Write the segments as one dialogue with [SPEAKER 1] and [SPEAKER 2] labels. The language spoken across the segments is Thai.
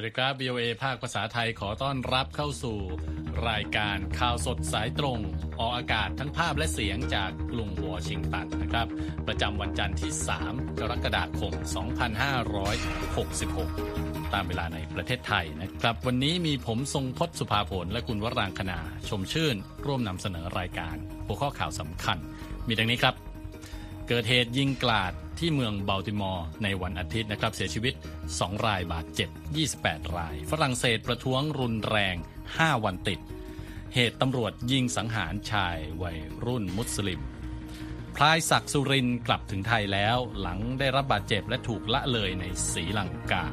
[SPEAKER 1] สวัสดีครับ VOA ภาคภาษาไทยขอต้อนรับเข้าสู่ รายการข่าวสดสายตรง ออกอากาศทั้งภาพและเสียงจากกรุงวอชิงตันนะครับ ประจำวันจันทร์ที่ 3 กรกฎาคม 2566 ตามเวลาในประเทศไทยนะครับ วันนี้มีผมทรงพศสุภาผลและคุณวรางคณาชมชื่น ร่วมนำเสนอรายการ หัวข้อข่าวสำคัญ มีดังนี้ครับ เกิดเหตุยิงกลาดที่เมืองบัลติมอร์ในวันอาทิตย์นะครับ เสียชีวิต 2 รายบาดเจ็บ 28 ราย ฝรั่งเศสประท้วงรุนแรง 5 วันติด เหตุตำรวจยิงสังหารชายวัยรุ่นมุสลิมพลายศักดิ์สุรินทร์กลับถึงไทยแล้วหลังได้รับบาดเจ็บและถูกละเลยในศรีลังกา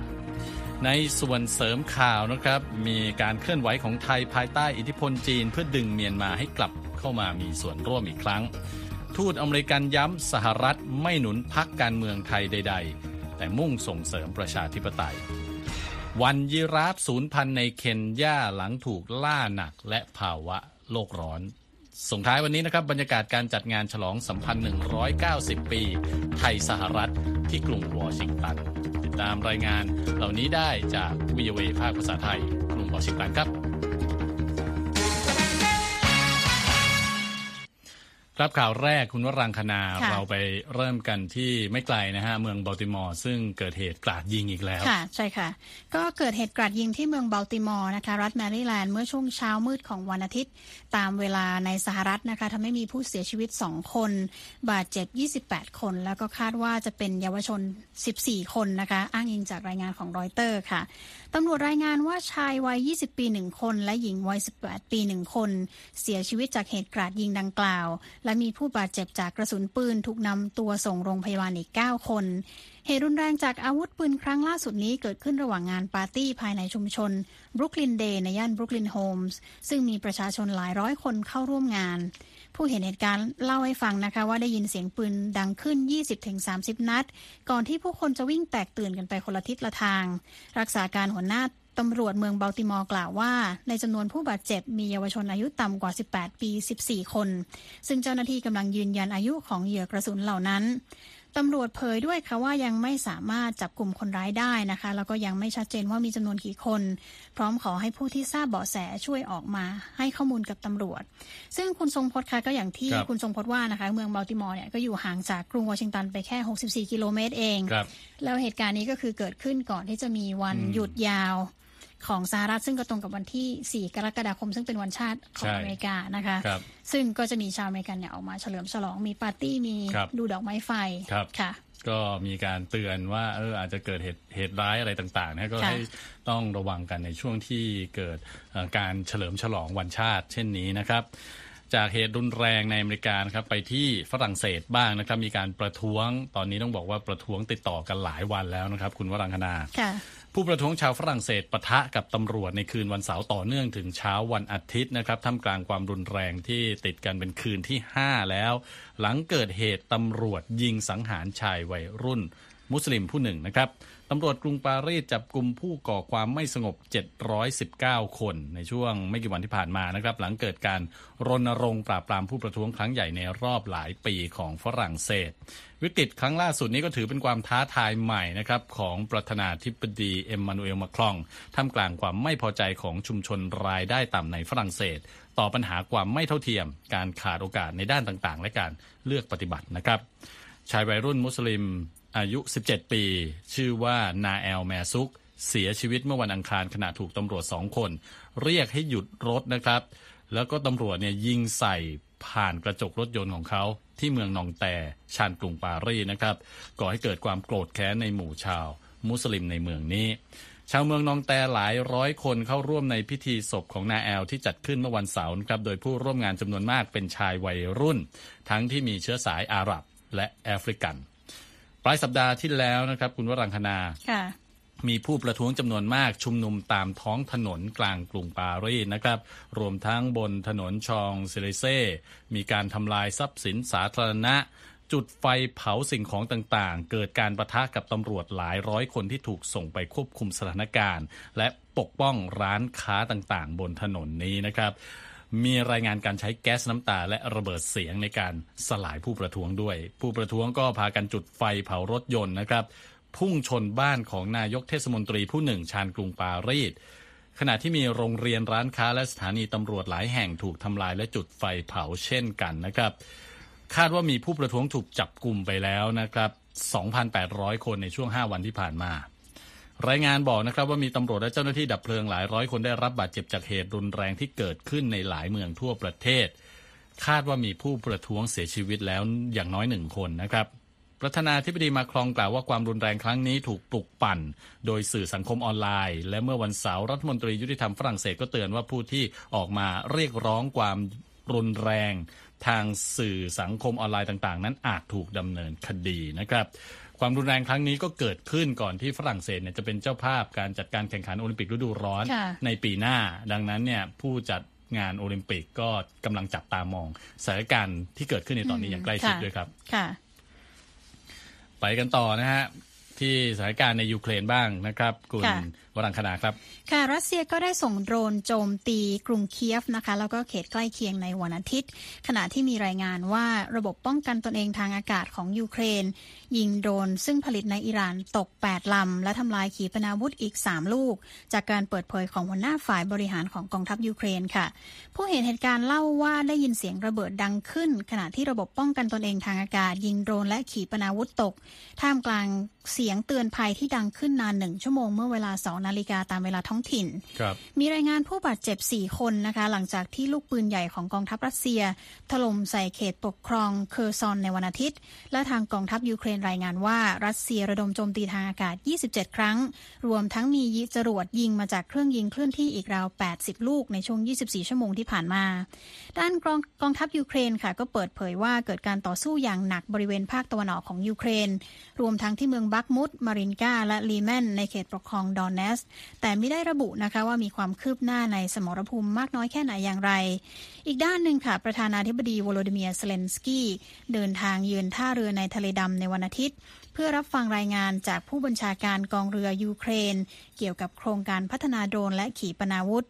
[SPEAKER 1] ในส่วนเสริมข่าวนะครับ มีการเคลื่อนไหวของไทยภายใต้อิทธิพลจีน เพื่อดึงเมียนมาให้กลับเข้ามามีส่วนร่วมอีกครั้ง ทูตอเมริกันย้ำสหรัฐไม่หนุนพักการเมืองไทยใด ๆ แต่มุ่งส่งเสริมประชาธิปไตย วันยีราฟสูญพันธุ์ในเคนยาหลังถูกล่าหนักและภาวะโลกร้อนส่งท้ายวันนี้นะครับบรรยากาศการจัดงานฉลองสัมพันธ์ 190 ปี ไทยสหรัฐที่กรุงวอชิงตัน ติดตามรายงานเหล่านี้ได้จากวิเวภาคภาษาไทยกรุงวอชิงตันครับ ครับข่าวแรกคุณวรังคณา
[SPEAKER 2] ค่ะ
[SPEAKER 1] เราไปเริ่มกันที่ไม่ไกลนะฮะเมืองบัลติมอร์ซึ่งเกิดเหตุกราดยิงอีกแล้ว
[SPEAKER 2] ค่ะใช่ค่ะ ก็เกิดเหตุกราดยิงที่เมืองบัลติมอร์นะคะรัฐแมริแลนด์เมื่อช่วงเช้ามืดของวันอาทิตย์ ตามเวลาในสหรัฐนะคะทำให้มีผู้เสียชีวิต 2 คน บาดเจ็บ 28 คน แล้วก็คาดว่าจะเป็นเยาวชน 14 คนนะคะอ้างอิงจากรายงานของรอยเตอร์ค่ะตำรวจรายงานว่าชายวัย 20 ปี 1 คน และหญิงวัย 18 ปี 1 คน เสียชีวิตจากเหตุกราดยิงดังกล่าวและมีผู้บาดเจ็บจากกระสุนปืนถูกนำตัวส่งโรงพยาบาลอีก 9 คน เหตุรุนแรงจากอาวุธปืนครั้งล่าสุดนี้เกิดขึ้นระหว่างงานปาร์ตี้ภายในชุมชนบรุกลินเดย์ในย่านบรุกลินโฮมส์ซึ่งมีประชาชนหลายร้อยคนเข้าร่วมงาน ผู้เห็นเหตุการณ์เล่าให้ฟังนะคะว่าได้ยินเสียงปืนดังขึ้น 20-30 นัด ก่อนที่ผู้คนจะวิ่งแตกตื่นกันไปคนละทิศละทาง รักษาการหัวหน้า ตำรวจเมืองบัลติมอร์กล่าวว่า ในจำนวนผู้บาดเจ็บมีเยาวชนอายุต่ำกว่า 18 ปี 14 คน ซึ่งเจ้าหน้าที่กำลังยืนยันอายุของเหยื่อกระสุนเหล่านั้นตำรวจเผยด้วยค่ะว่ายังไม่สามารถจับกลุ่มคนร้ายได้นะคะ แล้วก็ยังไม่ชัดเจนว่ามีจำนวนกี่คน พร้อมขอให้ผู้ที่ทราบเบาะแสช่วยออกมา ให้ข้อมูลกับตำรวจ ซึ่งคุณทรงพจน์คะก็อย่างที่
[SPEAKER 1] ครับ
[SPEAKER 2] คุณทรงพจน์ว่านะคะ เมืองบัลติมอร์เนี่ยก็อยู่ห่างจากกรุงวอชิงตันไปแค่ 64 กิโลเมตรเอง
[SPEAKER 1] ครับ
[SPEAKER 2] แล้วเหตุการณ์นี้ก็คือเกิดขึ้นก่อนที่จะมีวัน
[SPEAKER 1] อืม
[SPEAKER 2] หยุดยาว ของสหรัฐซึ่งก็ตรงกับวันที่ 4 กรกฎาคม ซึ่งเป็นวันชาติของ
[SPEAKER 1] ใช่
[SPEAKER 2] อเมริกานะคะ
[SPEAKER 1] ครับ
[SPEAKER 2] ซึ่งก็จะมีชาวอเมริกันเนี่ยออกมาเฉลิมฉลองมีปาร์ตี้มี
[SPEAKER 1] ครับ
[SPEAKER 2] ดูดอกไม้ไฟ
[SPEAKER 1] ครับ
[SPEAKER 2] ค่ะ
[SPEAKER 1] ก็มีการเตือนว่าเอออาจจะเกิดเหตุเหตุร้ายอะไรต่างๆนะก็
[SPEAKER 2] ค่ะ
[SPEAKER 1] ให้ต้องระวังกันในช่วงที่เกิดเอ่อการเฉลิมฉลองวันชาติ เช่นนี้นะครับ จากเหตุรุนแรงในอเมริกานะครับไปที่ฝรั่งเศสบ้างนะครับ มีการประท้วงตอนนี้ต้องบอกว่าประท้วงติดต่อกันหลายวันแล้วนะครับ คุณวรังคณา
[SPEAKER 2] ค่ะ
[SPEAKER 1] ผู้ประท้วงชาวฝรั่งเศสปะทะกับตำรวจในคืนวันเสาร์ต่อเนื่องถึงเช้าวันอาทิตย์นะครับท่ามกลางความรุนแรงที่ติดกันเป็นคืนที่ 5 แล้ว หลังเกิดเหตุตำรวจยิงสังหารชายวัยรุ่น มุสลิมผู้หนึ่งนะครับตำรวจกรุงปารีสจับกลุ่มผู้ก่อความไม่สงบ 719 คนในช่วงไม่กี่วันที่ผ่านมานะครับ หลังเกิดการรณรงค์ปราบปรามผู้ประท้วงครั้งใหญ่ในรอบหลายปีของฝรั่งเศส วิกฤตครั้งล่าสุดนี้ก็ถือเป็นความท้าทายใหม่นะครับของประธานาธิบดีเอ็มมานูเอลมาครองท่ามกลางความไม่พอใจของชุมชนรายได้ต่ำในฝรั่งเศส ต่อปัญหาความไม่เท่าเทียม การขาดโอกาสในด้านต่างๆ และการเลือกปฏิบัตินะครับชายวัยรุ่นมุสลิม อายุ 17 ปี ชื่อว่านาแอลแมร์ซุก เสียชีวิตเมื่อวันอังคารขณะถูกตำรวจสองคน เรียกให้หยุดรถนะครับ แล้วก็ตำรวจเนี่ยยิงใส่ผ่านกระจกรถยนต์ของเขาที่เมืองนองแตชานกรุงปารีสนะครับ ก่อให้เกิดความโกรธแค้นในหมู่ชาว มุสลิมในเมืองนี้ ชาวเมืองนองแตหลายร้อยคนเข้าร่วมในพิธีศพของนาแอลที่จัดขึ้นเมื่อวันเสาร์ครับ โดยผู้ร่วมงานจำนวนมากเป็นชายวัยรุ่น ทั้งที่มีเชื้อสายอาหรับและแอฟริกัน ลายสัปดาห์ที่แล้วนะครับ คุณวรังคณา
[SPEAKER 2] ค่ะ
[SPEAKER 1] มีผู้ประท้วงจำนวนมากชุมนุมตามท้องถนนกลางกรุงปารีสนะครับ รวมทั้งบนถนนชองเซเลเซ่ มีการทำลายทรัพย์สินสาธารณะ จุดไฟเผาสิ่งของต่างๆ เกิดการประทะกับตำรวจหลายร้อยคนที่ถูกส่งไปควบคุมสถานการณ์ และปกป้องร้านค้าต่างๆ บนถนนนี้นะครับ มีรายงานการใช้แก๊สน้ำตาและระเบิดเสียงในการสลายผู้ประท้วงด้วย ผู้ประท้วงก็พากันจุดไฟเผารถยนต์นะครับ พุ่งชนบ้านของนายกเทศมนตรีผู้หนึ่งชานกรุงปารีสขณะที่มีโรงเรียนร้านค้าและสถานีตำรวจหลายแห่งถูกทำลายและจุดไฟเผาเช่นกันนะครับ คาดว่ามีผู้ประท้วงถูกจับกลุ่มไปแล้วนะครับ 2,800 คนในช่วง 5 วันที่ผ่านมา รายงานบอกนะครับว่ามีตำรวจและเจ้าหน้าที่ดับเพลิงหลายร้อยคนได้รับบาดเจ็บจากเหตุรุนแรงที่เกิดขึ้นในหลายเมืองทั่วประเทศ คาดว่ามีผู้ประท้วงเสียชีวิตแล้วอย่างน้อยหนึ่งคนนะครับประธานาธิบดีมาครองกล่าวว่าความรุนแรงครั้งนี้ถูกปลุกปั่น โดยสื่อสังคมออนไลน์ และเมื่อวันเสาร์รัฐมนตรียุติธรรมฝรั่งเศสก็เตือนว่าผู้ที่ออกมาเรียกร้องความรุนแรง ทางสื่อสังคมออนไลน์ต่าง ๆ นั้นอาจถูกดำเนินคดีนะครับ ความรุนแรงครั้งนี้ก็เกิดขึ้นก่อนที่ฝรั่งเศสเนี่ยจะเป็นเจ้าภาพการจัดการแข่งขันโอลิมปิกฤดูร้อนในปีหน้า ดังนั้นเนี่ยผู้จัดงานโอลิมปิกก็กำลังจับตามองสถานการณ์ที่เกิดขึ้นในตอนนี้อย่างใกล้ชิดด้วยครับ
[SPEAKER 2] ค่ะ
[SPEAKER 1] ไปกันต่อนะฮะที่สถานการณ์ในยูเครนบ้างนะครับ คุณ วรังคณาครับ
[SPEAKER 2] ค่ะรัสเซียก็ได้ส่งโดรนโจมตีกรุงเคียฟนะคะ แล้วก็เขตใกล้เคียงในวันอาทิตย์ ขณะที่มีรายงานว่าระบบป้องกันตนเองทางอากาศของยูเครน ยิงโดรนซึ่งผลิตในอิหร่านตก 8 ลำ และทำลายขีปนาวุธอีก 3 ลูก จากการเปิดเผยของหัวหน้าฝ่ายบริหารของกองทัพยูเครนค่ะ ผู้เห็นเหตุการณ์เล่าว่าได้ยินเสียงระเบิดดังขึ้น ขณะที่ระบบป้องกันตนเองทางอากาศ ยิงโดรนและขีปนาวุธตก ท่ามกลางเสียงเตือนภัยที่ดังขึ้นนานหนึ่งชั่วโมงเมื่อเวลา2นาฬิกาตามเวลาท้องถิ่น มีรายงานผู้บาดเจ็บ 4 คนนะคะ หลังจากที่ลูกปืนใหญ่ของกองทัพรัสเซีย ถล่มใส่เขตปกครองเคอร์ซอนในวันอาทิตย์ และทางกองทัพยูเครนรายงานว่ารัสเซียระดมโจมตีทางอากาศ 27 ครั้ง รวมทั้งมีจรวดยิงมาจากเครื่องยิงเคลื่อนที่อีกราว 80 ลูกในช่วง 24 ชั่วโมงที่ผ่านมา ด้านกองกองทัพยูเครนค่ะก็เปิดเผยว่าเกิดการต่อสู้อย่างหนักบริเวณภาคตะวันออกของยูเครน รวมทั้งที่เมืองบัคมุตมารินกาและลีแมนในเขตปกครองดอแนตสก์ แต่ไม่ได้ระบุนะคะว่ามีความคืบหน้าในสมรภูมิมากน้อยแค่ไหนอย่างไร อีกด้านหนึ่งค่ะ ประธานาธิบดีวโลดิเมียร์เซเลนสกี้ เดินทางเยือนท่าเรือในทะเลดำในวันอาทิตย์ เพื่อรับฟังรายงานจากผู้บัญชาการกองเรือยูเครน เกี่ยวกับโครงการพัฒนาโดรนและขีปนาวุธ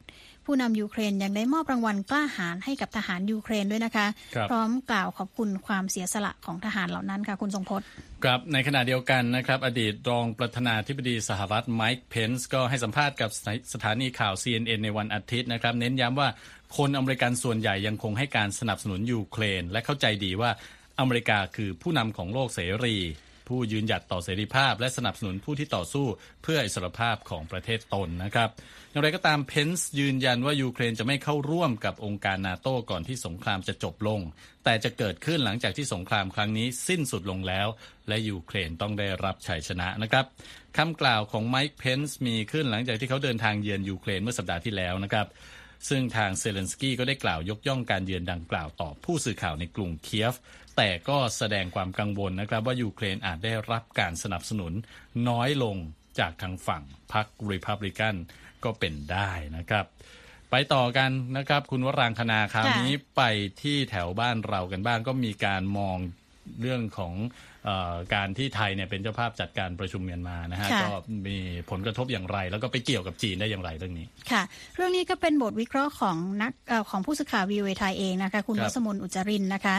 [SPEAKER 2] ผู้นำยูเครนยังได้มอบรางวัลกล้าหาญให้กับทหารยูเครนด้วยนะคะพร้อมกล่าวขอบคุณความเสียสละของทหารเหล่านั้นค่ะคุณทรงพจน์
[SPEAKER 1] ครับในขณะเดียวกันนะครับอดีตรองประธานาธิบดีสหรัฐไมค์เพนซ์ก็ให้สัมภาษณ์กับสถานีข่าว CNN ในวันอาทิตย์นะครับ เน้นย้ำว่าคนอเมริกันส่วนใหญ่ยังคงให้การสนับสนุนยูเครน และเข้าใจดีว่าอเมริกาคือผู้นำของโลกเสรี ผู้ยืนหยัดต่อเสรีภาพ และสนับสนุนผู้ที่ต่อสู้เพื่ออิสรภาพของประเทศตนนะครับอย่างไรก็ตามเพนส์ยืนยันว่ายูเครนจะไม่เข้าร่วมกับองค์การนาโต้ก่อนที่สงครามจะจบลง แต่จะเกิดขึ้นหลังจากที่สงครามครั้งนี้สิ้นสุดลงแล้ว และยูเครนต้องได้รับชัยชนะนะครับคำกล่าวของไมค์เพนส์มีขึ้นหลังจากที่เขาเดินทางเยือนยูเครนเมื่อสัปดาห์ที่แล้วนะครับซึ่งทางเซเลนสกี้ก็ได้กล่าวยกย่องการเยือนดังกล่าวต่อผู้สื่อข่าวในกรุงเคียฟ แต่ก็แสดงความกังวลนะครับ ว่ายูเครนอาจได้รับการสนับสนุนน้อยลงจากทางฝั่งพรรครีพับลิกันก็เป็นได้นะครับ ไปต่อกันนะครับ คุณวรางคณาคราวนี้ไปที่แถวบ้านเรากันบ้างก็มีการมองเรื่องของอ การที่ไทยเนี่ยเป็นเจ้าภาพจัดการประชุมเมียนมานะฮะก็มีผลกระทบอย่างไร แล้วก็ไปเกี่ยวกับจีนได้อย่างไรเรื่องนี้
[SPEAKER 2] ค่ะ เรื่องนี้ก็เป็นบทวิเคราะห์ของนักอของผู้สื่อข่าววีเอไทยเองนะคะ คุณวัสมนอุจรินนะคะ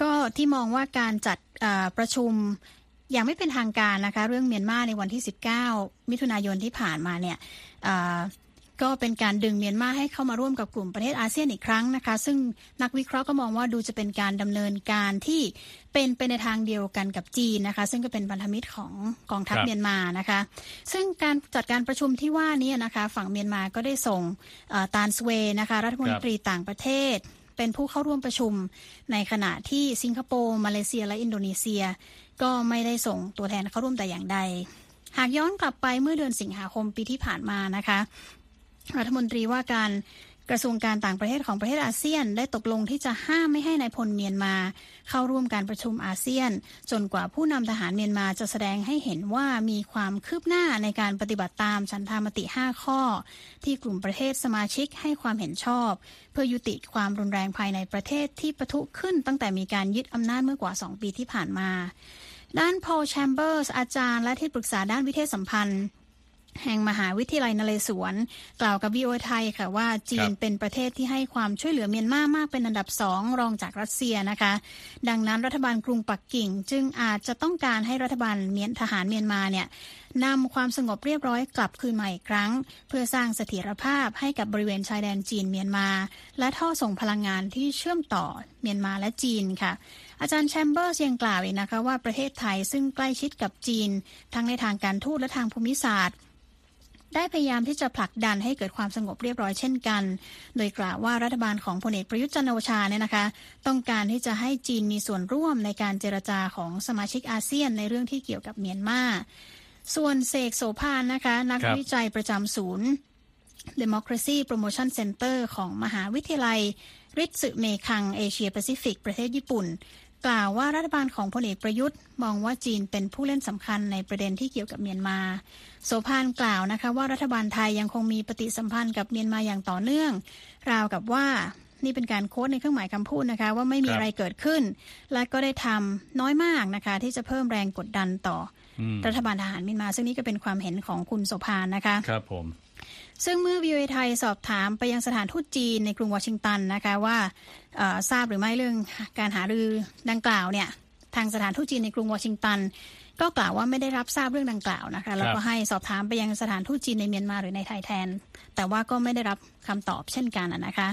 [SPEAKER 2] ก็ที่มองว่าการจัดประชุมอย่างไม่เป็นทางการนะคะ เรื่องเมียนมาในวันที่ 19 มิถุนายนที่ผ่านมาเนี่ย ก็เป็นการดึงเมียนมาให้เข้ามาร่วมกับกลุ่มประเทศอาเซียนอีกครั้งนะคะ ซึ่งนักวิเคราะห์ก็มองว่าดูจะเป็นการดำเนินการที่เป็นไปในทางเดียวกันกับจีนนะคะ ซึ่งก็เป็นพันธมิตรของกองทัพเมียนมานะคะ ซึ่งการจัดการประชุมที่ว่านี้นะคะ ฝั่งเมียนมาก็ได้ส่งตานสเวนะคะ รัฐมนตรีต่างประเทศเป็นผู้เข้าร่วมประชุมในขณะที่สิงคโปร์มาเลเซียและอินโดนีเซีย ก็ไม่ได้ส่งตัวแทนเข้าร่วมแต่อย่างใด หากย้อนกลับไปเมื่อเดือนสิงหาคมปีที่ผ่านมานะคะ รัฐมนตรีว่าการกระทรวงการต่างประเทศของประเทศอาเซียน ได้ตกลงที่จะห้ามไม่ให้นายพลเมียนมา เข้าร่วมการประชุมอาเซียน จนกว่าผู้นำทหารเมียนมาจะแสดงให้เห็นว่ามีความคืบหน้าในการปฏิบัติตามฉันทามติ 5 ข้อ ที่กลุ่มประเทศสมาชิกให้ความเห็นชอบ เพื่อยุติความรุนแรงภายในประเทศที่ปะทุขึ้นตั้งแต่มีการยึดอำนาจเมื่อกว่า 2 ปีที่ผ่านมา ด้านพอลแชมเบอร์สอาจารย์และที่ปรึกษาด้านวิเทศสัมพันธ์ แห่งมหาวิทยาลัยนเรศวร กล่าวกับวีโอเอไทยค่ะว่าจีนเป็นประเทศที่ให้ความช่วยเหลือเมียนมามากเป็นอันดับสองรองจากรัสเซียนะคะ ดังนั้นรัฐบาลกรุงปักกิ่ง จึงอาจจะต้องการให้รัฐบาลเมียนทหารเมียนมาเนี่ยนำความสงบเรียบร้อยกลับคืนมาอีกครั้ง เพื่อสร้างเสถียรภาพให้กับบริเวณชายแดนจีนเมียนมา และท่อส่งพลังงานที่เชื่อมต่อเมียนมาและจีนค่ะ อาจารย์แชมเบอร์สยังกล่าวอีกนะคะว่าประเทศไทยซึ่งใกล้ชิดกับจีน ทั้งในทางการทูตและทางภูมิศาสตร์ ได้พยายามที่จะผลักดันให้เกิดความสงบเรียบร้อยเช่นกัน โดยกล่าวว่ารัฐบาลของพลเอกประยุทธ์จันโอชาเนี่ยนะคะ ต้องการที่จะให้จีนมีส่วนร่วมในการเจรจาของสมาชิกอาเซียนในเรื่องที่เกี่ยวกับเมียนมาส่วนเสกโสภานนะคะ นักวิจัยประจำศูนย์ Democracy Promotion Center ของมหาวิทยาลัยริตสึเมคังเอเชียแปซิฟิกประเทศญี่ปุ่น กล่าวว่ารัฐบาลของพลเอกประยุทธ์ มองว่าจีนเป็นผู้เล่นสำคัญในประเด็นที่เกี่ยวกับเมียนมา โสภานกล่าวนะคะว่ารัฐบาลไทยยังคงมีปฏิสัมพันธ์กับเมียนมาอย่างต่อเนื่อง ราวกับว่านี่เป็นการโค้ดในเครื่องหมายคำพูดนะคะ ว่าไม่มีอะไรเกิดขึ้น และก็ได้ทำน้อยมากนะคะ ที่จะเพิ่มแรงกดดันต่ออรัฐบาลทหารเมียนมา ซึ่งนี่ก็เป็นความเห็นของคุณโสภานนะคะ
[SPEAKER 1] ครับผม
[SPEAKER 2] ซึ่งเมื่อวิวไทยสอบถามไปยังสถานทูตจีนในกรุงวอชิงตันนะคะว่าทราบหรือไม่เรื่องการหารือดังกล่าวเนี่ยทางสถานทูตจีนในกรุงวอชิงตันก็กล่าวว่าไม่ได้รับทราบเรื่องดังกล่าวนะคะแล้วก็ให้สอบถามไปยังสถานทูตจีนในเมียนมาหรือในไทยแทน แต่ว่าก็ไม่ได้รับคำตอบเช่นกันนะคะ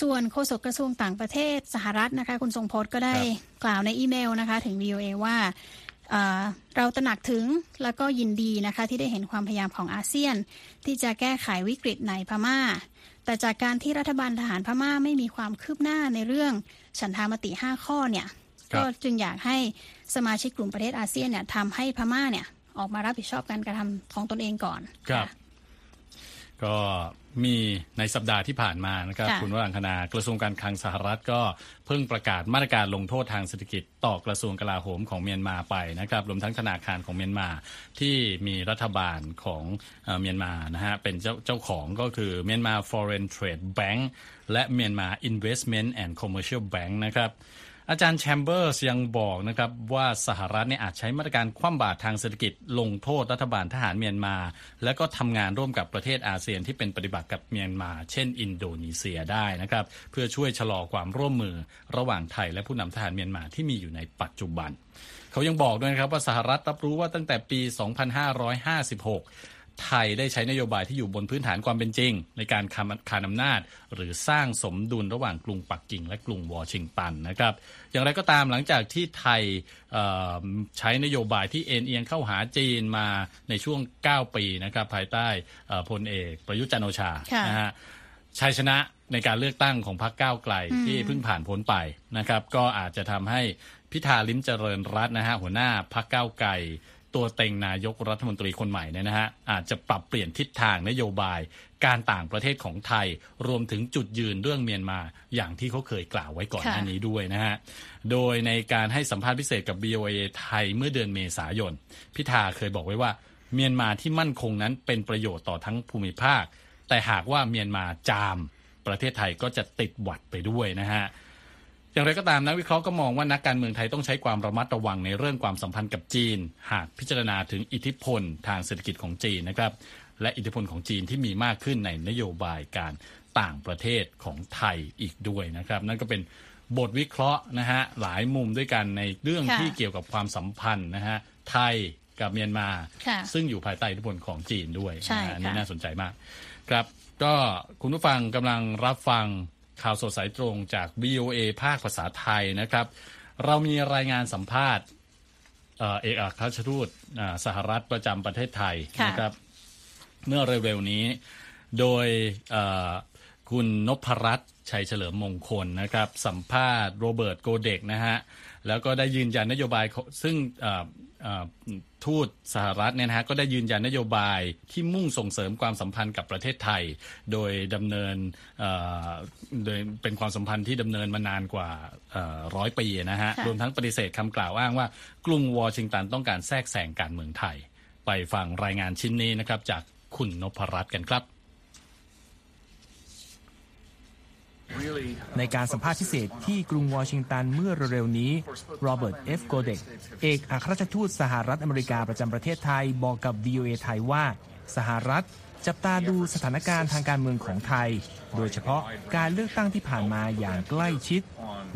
[SPEAKER 2] ส่วนโฆษกกระทรวงต่างประเทศสหรัฐนะคะ คุณทรงพจน์ก็ได้กล่าวในอีเมลนะคะ ถึง VOA ว่า เราตระหนักถึงแล้วก็ยินดีนะคะที่ได้เห็นความพยายามของอาเซียน ที่จะแก้ไขวิกฤตในพม่า แต่จากการที่รัฐบาลทหารพม่าไม่มีความคืบหน้าในเรื่องฉันทามติ 5 ข้อเนี่ยก็จึงอยากให้สมาชิกกลุ่มประเทศอาเซียนเนี่ยทำให้พม่าเนี่ยออกมารับผิดชอบการกระทำของตนเองก่อน
[SPEAKER 1] ครับก็ มีในสัปดาห์ที่ผ่านมานะครับคุณวรังคณากระทรวงการคลังสหรัฐก็เพิ่งประกาศมาตรการลงโทษทางเศรษฐกิจต่อกระทรวงกลาโหมของเมียนมาไปนะครับรวมทั้งธนาคารของเมียนมาที่มีรัฐบาลของเมียนมานะฮะเป็นเจ้าเจ้าของก็คือเมียนมา Foreign Trade Bank และเมียนมา Investment and Commercial Bank นะครับ อาจารย์แชมเบอร์สยังบอกนะครับว่าสหรัฐเนี่ยอาจใช้มาตรการคว่ำบาตรทางเศรษฐกิจลงโทษรัฐบาลทหารเมียนมา และก็ทำงานร่วมกับประเทศอาเซียนที่เป็นปฏิบัติกับเมียนมา เช่น อินโดนีเซียได้นะครับเพื่อช่วยชะลอความร่วมมือระหว่างไทยและผู้นำทหารเมียนมาที่มีอยู่ในปัจจุบัน เขายังบอกด้วยนะครับว่าสหรัฐรับรู้ว่าตั้งแต่ปี 2556 ไทยได้ใช้นโยบายที่อยู่บนพื้นฐานความเป็นจริง ในการคานอำนาจ หรือสร้างสมดุลระหว่างกรุงปักกิ่ง และกรุงวอชิงตันนะครับ อย่างไรก็ตามหลังจากที่ไทยใช้นโยบายที่เอ็นเอียงเข้าหาจีนมาในช่วง 9 ปีนะครับภายใต้พลเอกประยุทธ์จันโอชานะฮะชัยชนะในการเลือกตั้งของพรรคก้าวไกลที่เพิ่งผ่านพ้นไปนะครับ ก็อาจจะทำให้พิธาลิ้มเจริญรัตนะฮะหัวหน้าพรรคก้าวไกล ตัวเต็งนายกรัฐมนตรีคนใหม่เนี่ยนะฮะอาจจะปรับเปลี่ยนทิศทางนโยบาย การต่างประเทศของไทย รวมถึงจุดยืนเรื่องเมียนมาอย่างที่เขาเคยกล่าวไว้ก่อนหน้านี้ด้วยนะฮะโดยในการให้สัมภาษณ์พิเศษกับ BOA ไทยเมื่อเดือนเมษายนพิธาเคยบอกไว้ว่า เมียนมาที่มั่นคงนั้นเป็นประโยชน์ต่อทั้งภูมิภาค แต่หากว่าเมียนมาจามประเทศไทยก็จะติดหวัดไปด้วยนะฮะ อย่างไรก็ตามนักวิเคราะห์ก็มองว่านักการเมืองไทยต้องใช้ความระมัดระวังในเรื่องความสัมพันธ์กับจีน หากพิจารณาถึงอิทธิพลทางเศรษฐกิจของจีนนะครับ และอิทธิพลของจีนที่มีมากขึ้นในนโยบายการต่างประเทศของไทยอีกด้วยนะครับ นั่นก็เป็นบทวิเคราะห์นะฮะหลายมุมด้วยกันในเรื่องที่เกี่ยวกับความสัมพันธ์นะฮะไทยกับเมียนมา ซึ่งอยู่ภายใต้อิทธิพลของจีนด้วยนะนี่น่าสนใจมาก ครับ ก็คุณผู้ฟังกำลังรับฟัง ข่าวสดสายตรงจาก BOA ภาคภาษาไทยนะครับ เรามีรายงานสัมภาษณ์เอกอัครราชทูตสหรัฐประจำประเทศไทยนะครับ เมื่อเร็วๆนี้ โดย คุณนพรัตน์ชัยเฉลิมมงคลนะครับ สัมภาษณ์โรเบิร์ตโกเด็กนะฮะแล้วก็ได้ยืนยันนโยบายซึ่งทูตสหรัฐเนี่ยนะฮะก็ได้ยืนยันนโยบายที่มุ่งส่งเสริมความสัมพันธ์กับประเทศไทย โดยดำเนินโดยเป็นความสัมพันธ์ที่ดำเนินมานานกว่าร้อยปีนะฮะรวมทั้งปฏิเสธคำกล่าวอ้างว่ากรุงวอชิงตันต้องการแทรกแซงการเมืองไทย ไปฟังรายงานชิ้นนี้นะครับจากคุณนพรัตน์กันครับ
[SPEAKER 3] ในการสัมภาษณ์พิเศษที่กรุงวอชิงตันเมื่อเร็วๆนี้โรเบิร์ตเอฟโกเดกเอกอัครราชทูตสหรัฐอเมริกาประจำประเทศไทยบอกกับ VOA ไทยว่า สหรัฐจับตาดูสถานการณ์ทางการเมืองของไทย โดยเฉพาะการเลือกตั้งที่ผ่านมาอย่างใกล้ชิด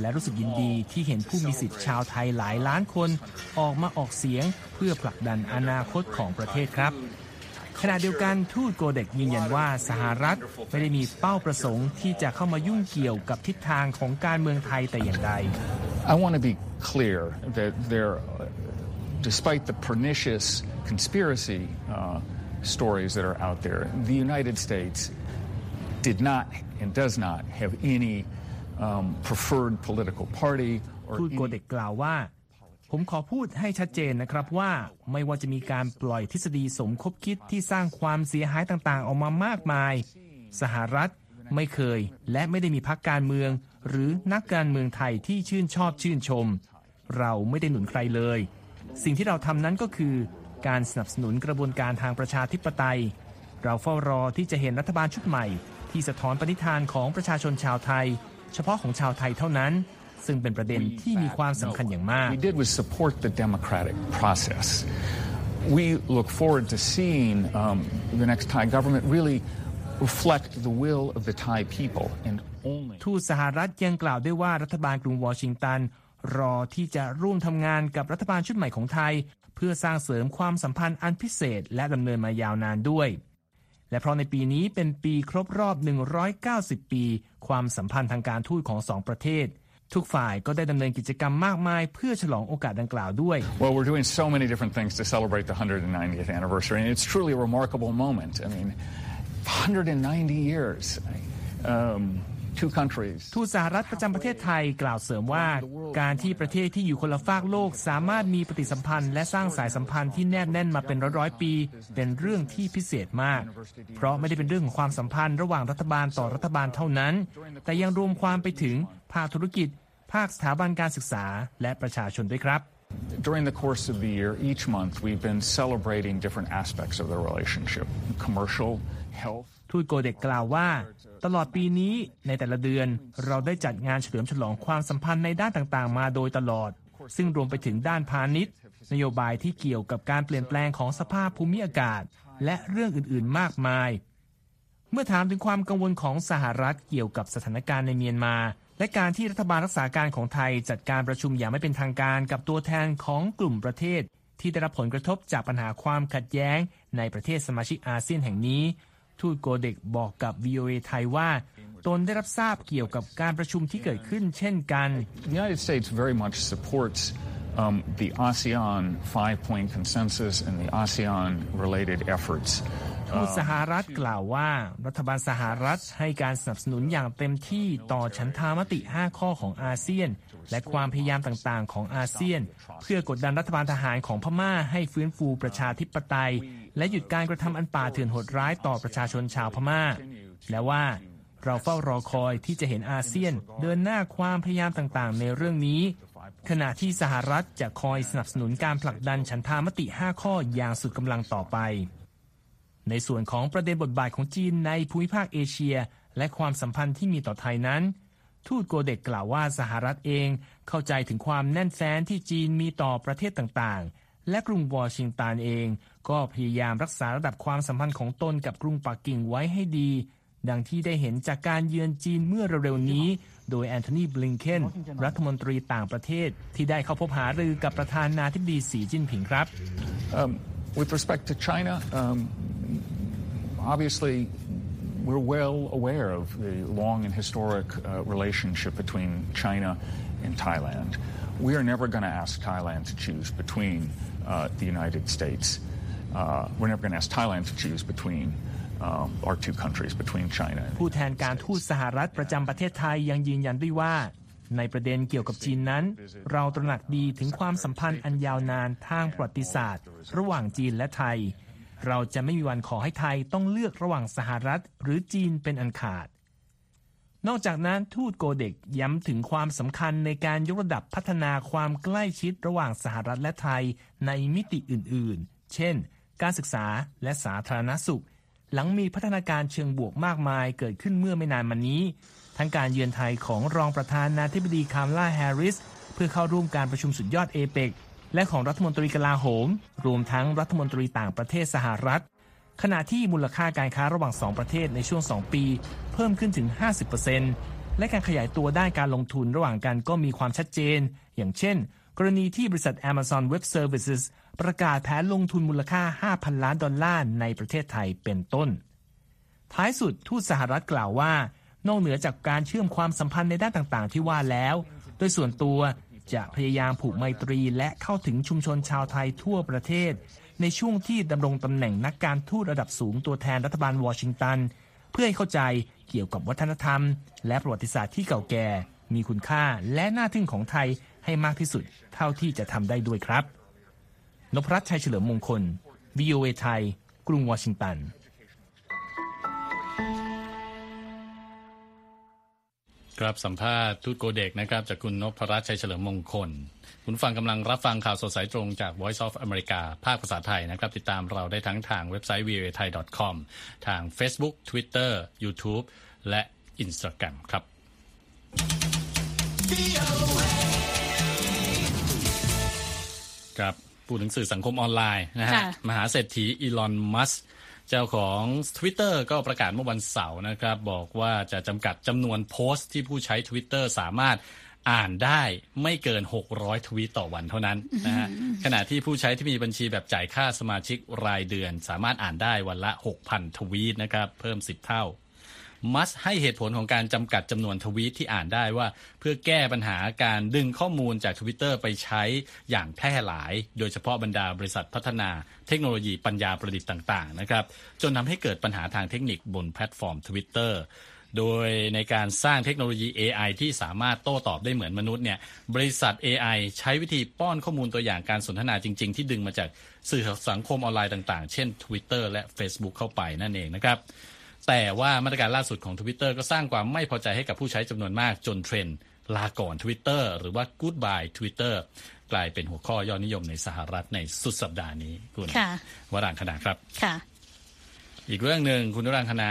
[SPEAKER 3] และรู้สึกยินดีที่เห็นผู้มีสิทธิ์ชาวไทยหลายล้านคน ออกมาออกเสียงเพื่อผลักดันอนาคตของประเทศครับ ขณะเดียวกันทูตโกเด็กยืนยันว่าสหรัฐไม่ได้มีเป้าประสงค์ที่จะเข้ามายุ่งเกี่ยวกับทิศทางของการเมืองไทยแต่อย่างใด
[SPEAKER 4] I want to be clear that there, despite the pernicious conspiracy uh, stories that are out there, the United States did not and does not have any um, preferred political party or
[SPEAKER 3] ทูตโก
[SPEAKER 4] any
[SPEAKER 3] เด็กกล่าวว่า ผมขอพูดให้ชัดเจนนะครับว่าไม่ว่าจะมีการปล่อยทฤษฎีสมคบคิดที่สร้างความเสียหายต่างๆ ออกมามากมาย สหรัฐไม่เคย และไม่ได้มีพรรคการเมือง หรือนักการเมืองไทยที่ชื่นชอบชื่นชม เราไม่ได้หนุนใครเลย สิ่งที่เราทำนั้นก็คือ การสนับสนุนกระบวนการทางประชาธิปไตย เราเฝ้ารอที่จะเห็นรัฐบาลชุดใหม่ ที่สะท้อนปณิธานของประชาชนชาวไทย เฉพาะของชาวไทยเท่านั้น ซึ่งเป็นประเด็นที่มีความสำคัญอย่างมาก
[SPEAKER 4] we did was support the democratic process. We look forward to seeing um, the next Thai government really reflect the will of the Thai people and only.
[SPEAKER 3] ทูตสหรัฐยังกล่าวด้วยว่ารัฐบาลกรุงวอชิงตัน รอที่จะร่วมทำงานกับรัฐบาลชุดใหม่ของไทย เพื่อสร้างเสริมความสัมพันธ์อันพิเศษ และดำเนินมายาวนานด้วยและเพราะในปีนี้เป็นปีครบรอบ 190 ปี ความสัมพันธ์ทางการทูตของสองประเทศ ทุกฝ่ายก็ได้ดำเนินกิจกรรมมากมาย เพื่อฉลองโอกาสดังกล่าวด้วย
[SPEAKER 4] Well, we're doing so many different things to celebrate the 190th anniversary, and it's truly a remarkable moment. I mean, 190 years, um, two countries.
[SPEAKER 3] ทูตสหรัฐประจำประเทศไทยกล่าวเสริมว่า การที่ประเทศที่อยู่คนละฝากโลกสามารถมีปฏิสัมพันธ์ และสร้างสายสัมพันธ์ที่แนบแน่นมาเป็นร้อยๆปี เป็นเรื่องที่พิเศษมาก เพราะไม่ได้เป็นเรื่องของความสัมพันธ์ระหว่างรัฐบาลต่อรัฐบาลเท่านั้น แต่ยังรวมความไปถึงภาคธุรกิจ ภาคสถาบันการศึกษา และประชาชนด้วยครับ
[SPEAKER 4] During the course of the year, each month, we've been celebrating different aspects of the relationship commercial, health.
[SPEAKER 3] ทูตโกเด็กกล่าวว่า ตลอดปีนี้ในแต่ละเดือนเราได้จัดงานเฉลิมฉลองความสัมพันธ์ในด้านต่างๆ มาโดยตลอด ซึ่งรวมไปถึงด้านพาณิชย์ นโยบายที่เกี่ยวกับการเปลี่ยนแปลงของสภาพภูมิอากาศ และเรื่องอื่นๆมากมาย เมื่อถามถึงความกังวลของสหรัฐเกี่ยวกับสถานการณ์ในเมียนมา และการที่รัฐบาลรักษาการของไทยจัดการประชุมอย่างไม่เป็นทางการกับตัวแทนของกลุ่มประเทศ ที่ได้รับผลกระทบจากปัญหาความขัดแย้ง ในประเทศสมาชิกอาเซียนแห่งนี้ ทูตโกเด็กบอกกับ VOA ไทยว่า ตนได้รับทราบเกี่ยวกับการประชุมที่เกิดขึ้นเช่นกัน
[SPEAKER 4] The United States very much supports um, the ASEAN five point consensus and the ASEAN related efforts.
[SPEAKER 3] ทูตสหรัฐกล่าวว่า รัฐบาลสหรัฐให้การสนับสนุนอย่างเต็มที่ต่อฉันทามติ 5 ข้อของอาเซียน และความพยายามต่างๆ ของอาเซียน เพื่อกดดันรัฐบาลทหารของพม่าให้ฟื้นฟูประชาธิปไตย และหยุดการกระทำอันป่าเถื่อนโหดร้ายต่อประชาชนชาวพม่า และว่าเราเฝ้ารอคอยที่จะเห็นอาเซียนเดินหน้าความพยายามต่างๆ ในเรื่องนี้ ขณะที่สหรัฐจะคอยสนับสนุนการผลักดันฉันทามติ 5 ข้ออย่างสุดกำลังต่อไป ในส่วนของประเด็นบทบาทของจีนในภูมิภาคเอเชีย และความสัมพันธ์ที่มีต่อไทยนั้น ทูตโกเด็กกล่าวว่าสหรัฐเองเข้าใจถึงความแน่นแฟ้นที่จีนมีต่อประเทศต่างๆ และกรุงวอชิงตันเอง ก็พยายามรักษาระดับความสัมพันธ์ของตนกับกรุงปักกิ่งไว้ให้ดี ดังที่ได้เห็นจากการเยือนจีนเมื่อเร็วๆนี้ โดยแอนโทนีบลิงเคนรัฐมนตรีต่างประเทศ ที่ได้เข้าพบหารือกับประธานาธิบดีสีจิ้นผิงครับ
[SPEAKER 4] Um, with respect to China, um, obviously, we're well aware of the long and historic uh, relationship between China and Thailand. We are never going to ask Thailand to choose between uh, the United States. Uh, we're never going to ask Thailand to choose between uh, our two countries, between China and
[SPEAKER 3] ผู้แทนการทูตสหรัฐประจำประเทศไทยยังยืนยันด้วยว่า ในประเด็นเกี่ยวกับจีนนั้น เราตระหนักดีถึงความสัมพันธ์อันยาวนานทางประวัติศาสตร์ ระหว่างจีนและไทย เราจะไม่มีวันขอให้ไทยต้องเลือกระหว่างสหรัฐ หรือจีนเป็นอันขาด นอกจากนั้นทูตโกเด็กย้ำถึงความสำคัญในการยกระดับพัฒนาความใกล้ชิดระหว่างสหรัฐและไทยในมิติอื่น ๆ เช่น การศึกษาและสาธารณสุข หลังมีพัฒนาการเชิงบวกมากมายเกิดขึ้นเมื่อไม่นานมานี้ ทั้งการเยือนไทยของรองประธานาธิบดีคามลาแฮร์ริส เพื่อเข้าร่วมการประชุมสุดยอดเอเปกและของรัฐมนตรีกลาโหม รวมทั้งรัฐมนตรีต่างประเทศสหรัฐ ขณะที่มูลค่าการค้าระหว่าง 2 ประเทศในช่วง 2 ปี เพิ่มขึ้นถึง 50%และการขยายตัวด้านการลงทุนระหว่างกันก็มีความชัดเจน อย่างเช่น กรณีที่บริษัท Amazon Web Services ประกาศแผนลงทุนมูลค่า 5,000 ล้านดอลลาร์ในประเทศไทยเป็นต้น ท้ายสุดทูตสหรัฐกล่าวว่า นอกเหนือจากการเชื่อมความสัมพันธ์ในด้านต่างๆ ที่ว่าแล้ว โดยส่วนตัวจะพยายามผูกไมตรีและเข้าถึงชุมชนชาวไทยทั่วประเทศ ในช่วงที่ดำรงตำแหน่งนักการทูตระดับสูงตัวแทนรัฐบาลวอชิงตัน เพื่อให้เข้าใจเกี่ยวกับวัฒนธรรม และประวัติศาสตร์ที่เก่าแก่ มีคุณค่าและน่าทึ่งของไทยให้มากที่สุดเท่าที่จะทำได้ด้วยครับนพรัตน์ชัยเฉลิมมงคล VOA ไทย กรุงวอชิงตัน
[SPEAKER 1] ครับสัมภาษณ์ทูตโกเด็กนะครับจากคุณนพรัตน์ชัยเฉลิมมงคล คุณฟังกำลังรับฟังข่าวสดสายตรงจาก Voice of America ภาคภาษาไทยนะครับ ติดตามเราได้ทั้งทางเว็บไซต์ voa thai com ทาง Facebook Twitter YouTube และ Instagram ครับ ครับพูดถึงสื่อสังคมออนไลน์นะฮะ
[SPEAKER 2] ค่ะ
[SPEAKER 1] มหาเศรษฐีอีลอน มัส เจ้าของ Twitter ก็ประกาศเมื่อวันเสาร์นะครับ บอกว่าจะจำกัดจำนวนโพสต์ที่ผู้ใช้ Twitter สามารถอ่านได้ไม่เกิน 600 ทวีตต่อวันเท่านั้นนะฮะขณะที่ผู้ใช้ที่มีบัญชีแบบจ่ายค่าสมาชิกรายเดือน สามารถอ่านได้วันละ 6,000 ทวีตนะครับ เพิ่ม 10 เท่า มัสให้เหตุผลของการจำกัดจำนวนทวีตที่อ่านได้ว่า เพื่อแก้ปัญหาการดึงข้อมูลจาก Twitter ไปใช้อย่างแพร่หลาย โดยเฉพาะบรรดาบริษัทพัฒนาเทคโนโลยีปัญญาประดิษฐ์ต่างๆนะครับจนทำให้เกิดปัญหาทางเทคนิคบนแพลตฟอร์ม Twitter โดยในการสร้างเทคโนโลยี AI ที่สามารถโต้ตอบได้เหมือนมนุษย์เนี่ยบริษัท AI ใช้วิธีป้อนข้อมูลตัวอย่างการสนทนาจริง ๆ ที่ดึงมาจากสื่อสังคมออนไลน์ต่างๆ เช่น Twitter และ Facebook เข้าไปนั่นเองนะครับ แต่ว่ามาตรการล่าสุดของ Twitter ก็สร้างความไม่พอใจให้กับผู้ใช้จำนวนมากจนเทรนด์ลาก่อน Twitter หรือว่า Goodbye Twitter กลายเป็นหัวข้อยอดนิยมในสหรัฐในสุดสัปดาห์นี้คุณ
[SPEAKER 2] ค่ะ
[SPEAKER 1] วรางคณาครับ
[SPEAKER 2] ค่ะ
[SPEAKER 1] อีกเรื่องหนึ่งคุณวรางคณา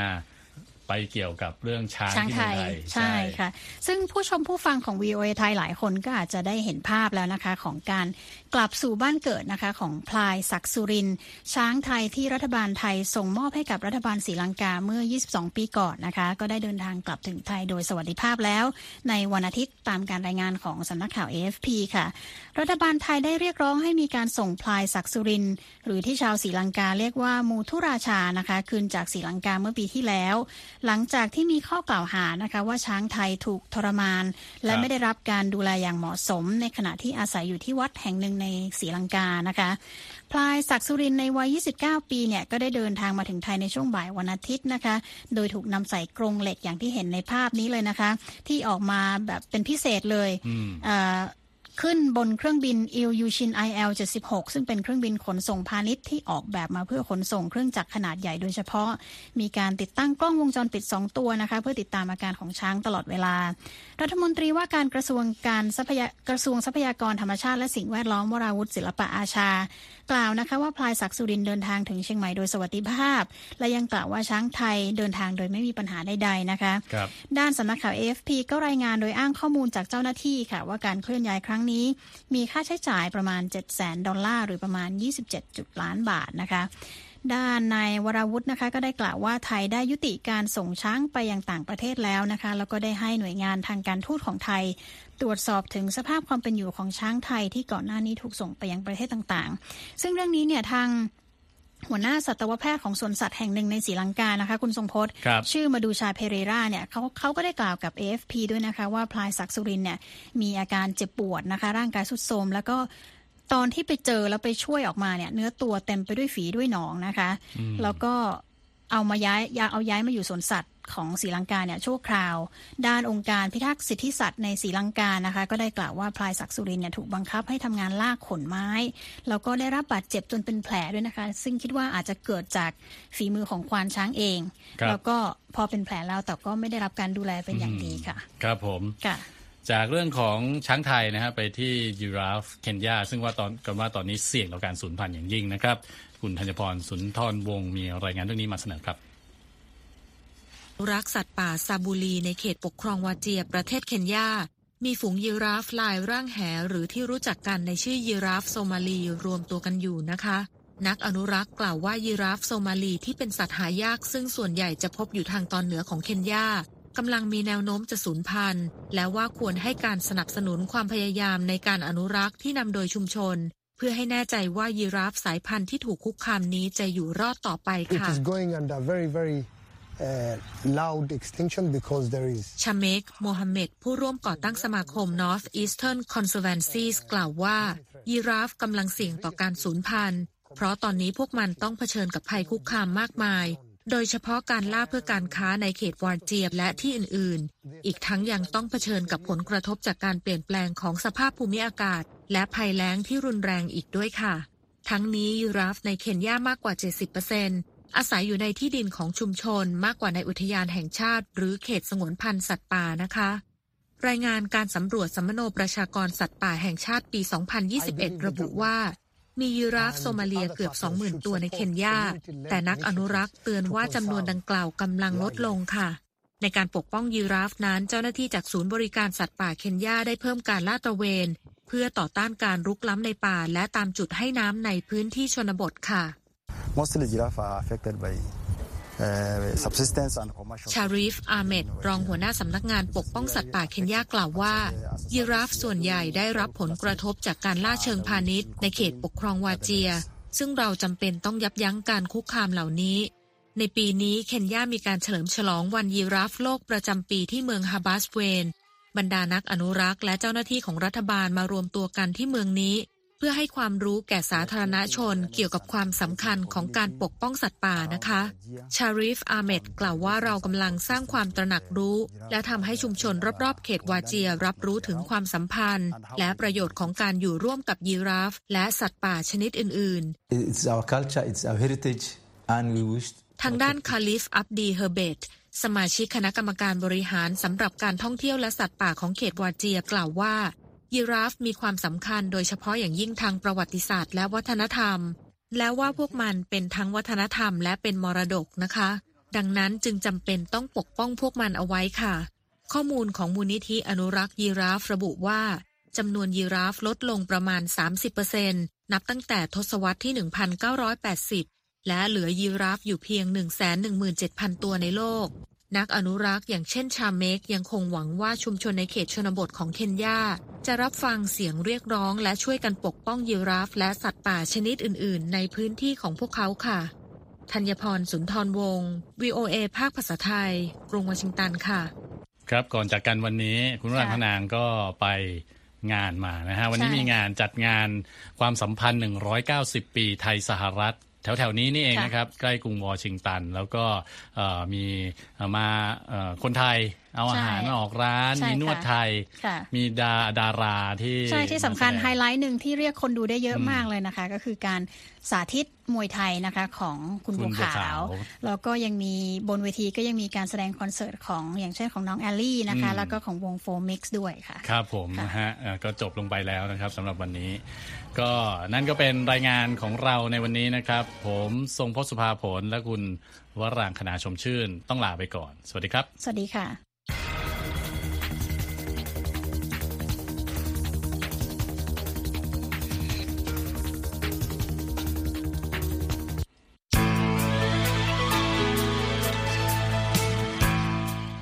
[SPEAKER 1] ไปเกี่ยวกับเรื่องช้าง
[SPEAKER 2] ช้าง
[SPEAKER 1] ที่
[SPEAKER 2] ไท
[SPEAKER 1] เมือง
[SPEAKER 2] ย
[SPEAKER 1] ไทย
[SPEAKER 2] ใช่ค่ะ ซึ่งผู้ชมผู้ฟังของ VOA ไทยหลายคนก็อาจจะได้เห็นภาพแล้วนะคะ ของการกลับสู่บ้านเกิดนะคะของพลายศักสุริน ช้างไทยที่รัฐบาลไทยส่งมอบให้กับรัฐบาลศรีลังกาเมื่อ 22 ปีก่อนนะคะ ก็ได้เดินทางกลับถึงไทยโดยสวัสดิภาพแล้ว ในวันอาทิตย์ตามการรายงานของสำนักข่าว AFP ค่ะ รัฐบาลไทยได้เรียกร้องให้มีการส่งพลายศักสุริน หรือที่ชาวศรีลังกาเรียกว่ามูทุราชานะคะคืนจากศรีลังกาเมื่อปีที่แล้ว หลังจากที่มีข้อกล่าวหานะคะว่าช้างไทยถูกทรมาน และไม่ได้รับการดูแลอย่างเหมาะสม ในขณะที่อาศัยอยู่ที่วัดแห่งหนึ่งในศรีลังกานะคะพลายศักดิ์สุรินทร์ในวัย 29 ปีเนี่ยก็ได้เดินทางมาถึงไทยในช่วงบ่ายวันอาทิตย์นะคะ โดยถูกนำใส่กรงเหล็กอย่างที่เห็นในภาพนี้เลยนะคะ ที่ออกมาแบบเป็นพิเศษเลย
[SPEAKER 1] อืม
[SPEAKER 2] เอ่อ ขึ้นบนเครื่องบินอิลยูชิน IL 76 ซึ่งเป็นเครื่องบินขนส่งพาณิชย์ที่ออกแบบมาเพื่อขนส่งเครื่องจักรขนาดใหญ่โดยเฉพาะ มีการติดตั้งกล้องวงจรปิด 2 ตัวนะคะ เพื่อติดตามอาการของช้างตลอดเวลา รัฐมนตรีว่าการกระทรวงการทรัพยากระทรวงทรัพยากรธรรมชาติและสิ่งแวดล้อมวราวุฒิศิลปะอาชา กล่าวนะคะว่าพลายศักดิ์สุรินเดินทางถึงเชียงใหม่โดยสวัสดิภาพ และยังกล่าวว่าช้างไทยเดินทางโดยไม่มีปัญหาใดๆนะคะ
[SPEAKER 1] ค
[SPEAKER 2] ด้านสำนักข่าว AFP ก็รายงานโดยอ้างข้อมูลจากเจ้าหน้าที่ค่ะว่าการเคลื่อนย้ายครั้งนี้มีค่าใช้จ่ายประมาณ 7 0 0 0 0ดอลลาร์หรือประมาณ 27 ล้านบาทนะคะด้านนายวราวุฒินะคะก็ได้กล่าวว่าไทยได้ยุติการส่งช้างไปยังต่างประเทศแล้วนะคะแล้วก็ได้ให้หน่วยงานทางการทูตของไทย ตรวจสอบถึงสภาพความเป็นอยู่ของช้างไทยที่ก่อนหน้านี้ถูกส่งไปยังประเทศต่างๆ ซึ่งเรื่องนี้เนี่ยทาง หัวหน้าสัตวแพทย์ของสวนสัตว์แห่งหนึ่งในศรีลังกานะคะ คุณทรงพจน์
[SPEAKER 1] ครับ
[SPEAKER 2] ชื่อมาดูชาเพเรราเนี่ยเขาเขาก็ได้กล่าวกับ AFP ด้วยนะคะ ว่าพลายศักดิ์สุรินทร์เนี่ยมีอาการเจ็บปวดนะคะ ร่างกายสุดโทรมแล้วก็ตอนที่ไปเจอแล้วไปช่วยออกมาเนี่ย เนื้อตัวเต็มไปด้วยฝีด้วยหนองนะคะ แล้วก็ เอามาย้ายยาเอาย้ายมาอยู่สวนสัตว์ของศรีลังกาเนี่ยชั่วคราว ด้านองค์การพิทักษ์สิทธิสัตว์ในศรีลังกานะคะ ก็ได้กล่าวว่าพลายศักดิ์สุรินทร์เนี่ยถูกบังคับให้ทำงานลากขนไม้ แล้วก็ได้รับบาดเจ็บจนเป็นแผลด้วยนะคะ ซึ่งคิดว่าอาจจะเกิดจากฝีมือของควานช้างเอง
[SPEAKER 1] ครับ
[SPEAKER 2] แล้วก็พอเป็นแผลแล้วแต่ก็ไม่ได้รับการดูแลเป็นอย่างดีค่ะ
[SPEAKER 1] ครับผม
[SPEAKER 2] ค่ะ
[SPEAKER 1] จากเรื่องของช้างไทยนะฮะไปที่ยีราฟเคนยาซึ่งว่าตอนกันว่าตอนนี้เสี่ยงต่อการสูญพันธุ์อย่างยิ่งนะครับ คุณธัญพรสุนทรวงศ์มีรายงานเรื่องนี้มาเสนอครับ
[SPEAKER 5] รักสัตว์ป่าซาบูลีในเขตปกครองวาเจียประเทศเคนยา มีฝูงยีราฟลายร่างแหหรือที่รู้จักกันในชื่อยีราฟโซมาลีรวมตัวกันอยู่นะคะ นักอนุรักษ์กล่าวว่ายีราฟโซมาลีที่เป็นสัตว์หายากซึ่งส่วนใหญ่จะพบอยู่ทางตอนเหนือของเคนยากำลังมีแนวโน้มจะสูญพันธุ์ และว่าควรให้การสนับสนุนความพยายามในการอนุรักษ์ที่นำโดยชุมชน เพื่อให้แน่ใจว่ายีราฟสายพันธุ์ที่ถูกคุกคามนี้จะอยู่รอดต่อไปค่ะชาเมกโมฮัมเหม็ดผู้ร่วมก่อตั้งสมาคม North Eastern Conservancies กล่าวว่ายีราฟกำลังเสี่ยงต่อการสูญพันธุ์ เพราะตอนนี้พวกมันต้องเผชิญกับภัยคุกคามมากมาย โดยเฉพาะการล่าเพื่อการค้าในเขตวาร์เจียบและที่อื่น ๆ อีกทั้งยังต้องเผชิญกับผลกระทบจากการเปลี่ยนแปลงของสภาพภูมิอากาศ และภัยแล้งที่รุนแรงอีกด้วยค่ะ ทั้งนี้ยีราฟในเคนยามากกว่า 70%อาศัยอยู่ในที่ดินของชุมชนมากกว่าในอุทยานแห่งชาติ หรือเขตสงวนพันธุ์สัตว์ป่านะคะ รายงานการสำรวจสัมมโนประชากรสัตว์ป่าแห่งชาติปี 2021 ระบุว่ามียีราฟโซมาเลียเกือบ 20,000 ตัวในเคนยา แต่นักอนุรักษ์เตือนว่าจำนวนดังกล่าวกำลังลดลงค่ะ ในการปกป้องยีราฟนั้นเจ้าหน้าที่จากศูนย์บริการสัตว์ป่าเคนยาได้เพิ่มการลาดตระเวน เพื่อต่อต้านการรุกล้ำในป่า และตามจุดให้น้ำในพื้นที่ชนบทค่ะ
[SPEAKER 6] Mostly giraffe are affected by uh, subsistence and commercial.
[SPEAKER 5] ชารีฟ อาเมด รองหัวหน้าสำนักงานปกป้องสัตว์ป่าเคนยากล่าวว่า ยีราฟส่วนใหญ่ได้รับผลกระทบจากการล่าเชิงพาณิชย์ในเขตปกครองวาเจีย ซึ่งเราจำเป็นต้องยับยั้งการคุกคามเหล่านี้ ในปีนี้เคนยามีการเฉลิมฉลองวันยีราฟโลกประจำปีที่เมืองฮาบาสเวน บรรดานักอนุรักษ์และเจ้าหน้าที่ของรัฐบาลมารวมตัวกันที่เมืองนี้ เพื่อให้ความรู้แก่สาธารณชนเกี่ยวกับความสำคัญของการปกป้องสัตว์ป่านะคะ ชาริฟ อาเมดกล่าวว่าเรากำลังสร้างความตระหนักรู้ และทำให้ชุมชนรอบๆ เขตวาเจียรับรู้ถึงความสัมพันธ์ และประโยชน์ของการอยู่ร่วมกับยีราฟ และสัตว์ป่าชนิดอื่น
[SPEAKER 7] It's our culture, it's our heritage, and we wish
[SPEAKER 5] ๆทางด้านคาลิฟ อับดี เฮอร์เบต สมาชิกคณะกรรมการบริหารสำหรับการท่องเที่ยวและสัตว์ป่าของเขตวาเจียกล่าวว่า ยีราฟมีความสำคัญโดยเฉพาะอย่างยิ่งทางประวัติศาสตร์และวัฒนธรรม และว่าพวกมันเป็นทั้งวัฒนธรรมและเป็นมรดกนะคะ ดังนั้นจึงจำเป็นต้องปกป้องพวกมันเอาไว้ค่ะ ข้อมูลของมูลนิธิอนุรักษ์ยีราฟระบุว่าจำนวนยีราฟลดลงประมาณ 30%นับตั้งแต่ทศวรรษที่ 1980 และเหลือยีราฟอยู่เพียง 117,000 ตัวในโลก นักอนุรักษ์อย่างเช่นชาเมกยังคงหวังว่าชุมชนในเขตชนบทของเคนยา จะรับฟังเสียงเรียกร้องและช่วยกันปกป้องยีราฟและสัตว์ป่าชนิดอื่น ๆ ในพื้นที่ของพวกเขาค่ะธัญพรสุนทรวงศ์ VOA ภาคภาษาไทย กรุงวอชิงตันค่ะ
[SPEAKER 1] ครับก่อนจากกันวันนี้คุณรัง
[SPEAKER 2] ค่ะ
[SPEAKER 1] คนางก็ไปงานมานะฮะ วันนี้
[SPEAKER 2] ใช่
[SPEAKER 1] มีงานจัดงานความสัมพันธ์ 190 ปีไทยสหรัฐ แถวๆนี้นี่เอง
[SPEAKER 2] ค่ะ
[SPEAKER 1] นะครับ ใกล้กรุงวอชิงตัน แล้วก็เอ่อมีเอ่อมาเอ่อคนไทย เอาอาหารมาออกร้าน
[SPEAKER 2] ใช่
[SPEAKER 1] มีนวด
[SPEAKER 2] ค่ะ
[SPEAKER 1] ไทย
[SPEAKER 2] ค่ะ
[SPEAKER 1] มีดาดาราที่
[SPEAKER 2] ใช่ที่สำคัญ
[SPEAKER 1] มาแดง
[SPEAKER 2] ไฮไลท์หนึ่งที่เรียกคนดูได้เยอะ
[SPEAKER 1] อืม
[SPEAKER 2] มากเลยนะคะ ก็คือการสาธิตมวยไทยนะคะของคุณ
[SPEAKER 1] คุ
[SPEAKER 2] บั
[SPEAKER 1] ณ
[SPEAKER 2] ว
[SPEAKER 1] บัว
[SPEAKER 2] ขา
[SPEAKER 1] ขาวว
[SPEAKER 2] แล้วก็ยังมีบนเวทีก็ยังมีการแสดงคอนเสิร์ตของอย่างเช่นของน้องแอลลี่นะคะ
[SPEAKER 1] อืม
[SPEAKER 2] แล้วก็ของวง 4MIX ด้วยค่ะ
[SPEAKER 1] ครับผม
[SPEAKER 2] ค่ะ
[SPEAKER 1] นะฮะเอ่อก็จบลงไปแล้วนะครับสำหรับวันนี้ ก็นั่นก็เป็นรายงานของเราในวันนี้นะครับ ผมทรงพศสุภาผลและคุณวรางคณาชมชื่น ต้องลาไปก่อน สวัสดีครับ
[SPEAKER 2] สวัสดีค่ะ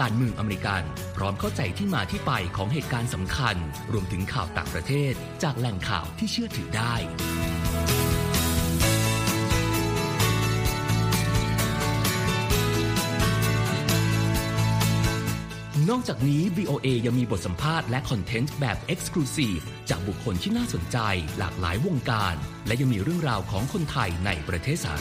[SPEAKER 8] การเมืองอเมริกัน พร้อมเข้าใจที่มาที่ไปของเหตุการณ์สำคัญ รวมถึงข่าวต่างประเทศ จากแหล่งข่าวที่เชื่อถือได้นอกจากนี้ VOA ยังมีบทสัมภาษณ์และคอนเทนต์แบบ Exclusive จากบุคคลที่น่าสนใจหลากหลายวงการ และยังมีเรื่องราวของคนไทยในประเทศสห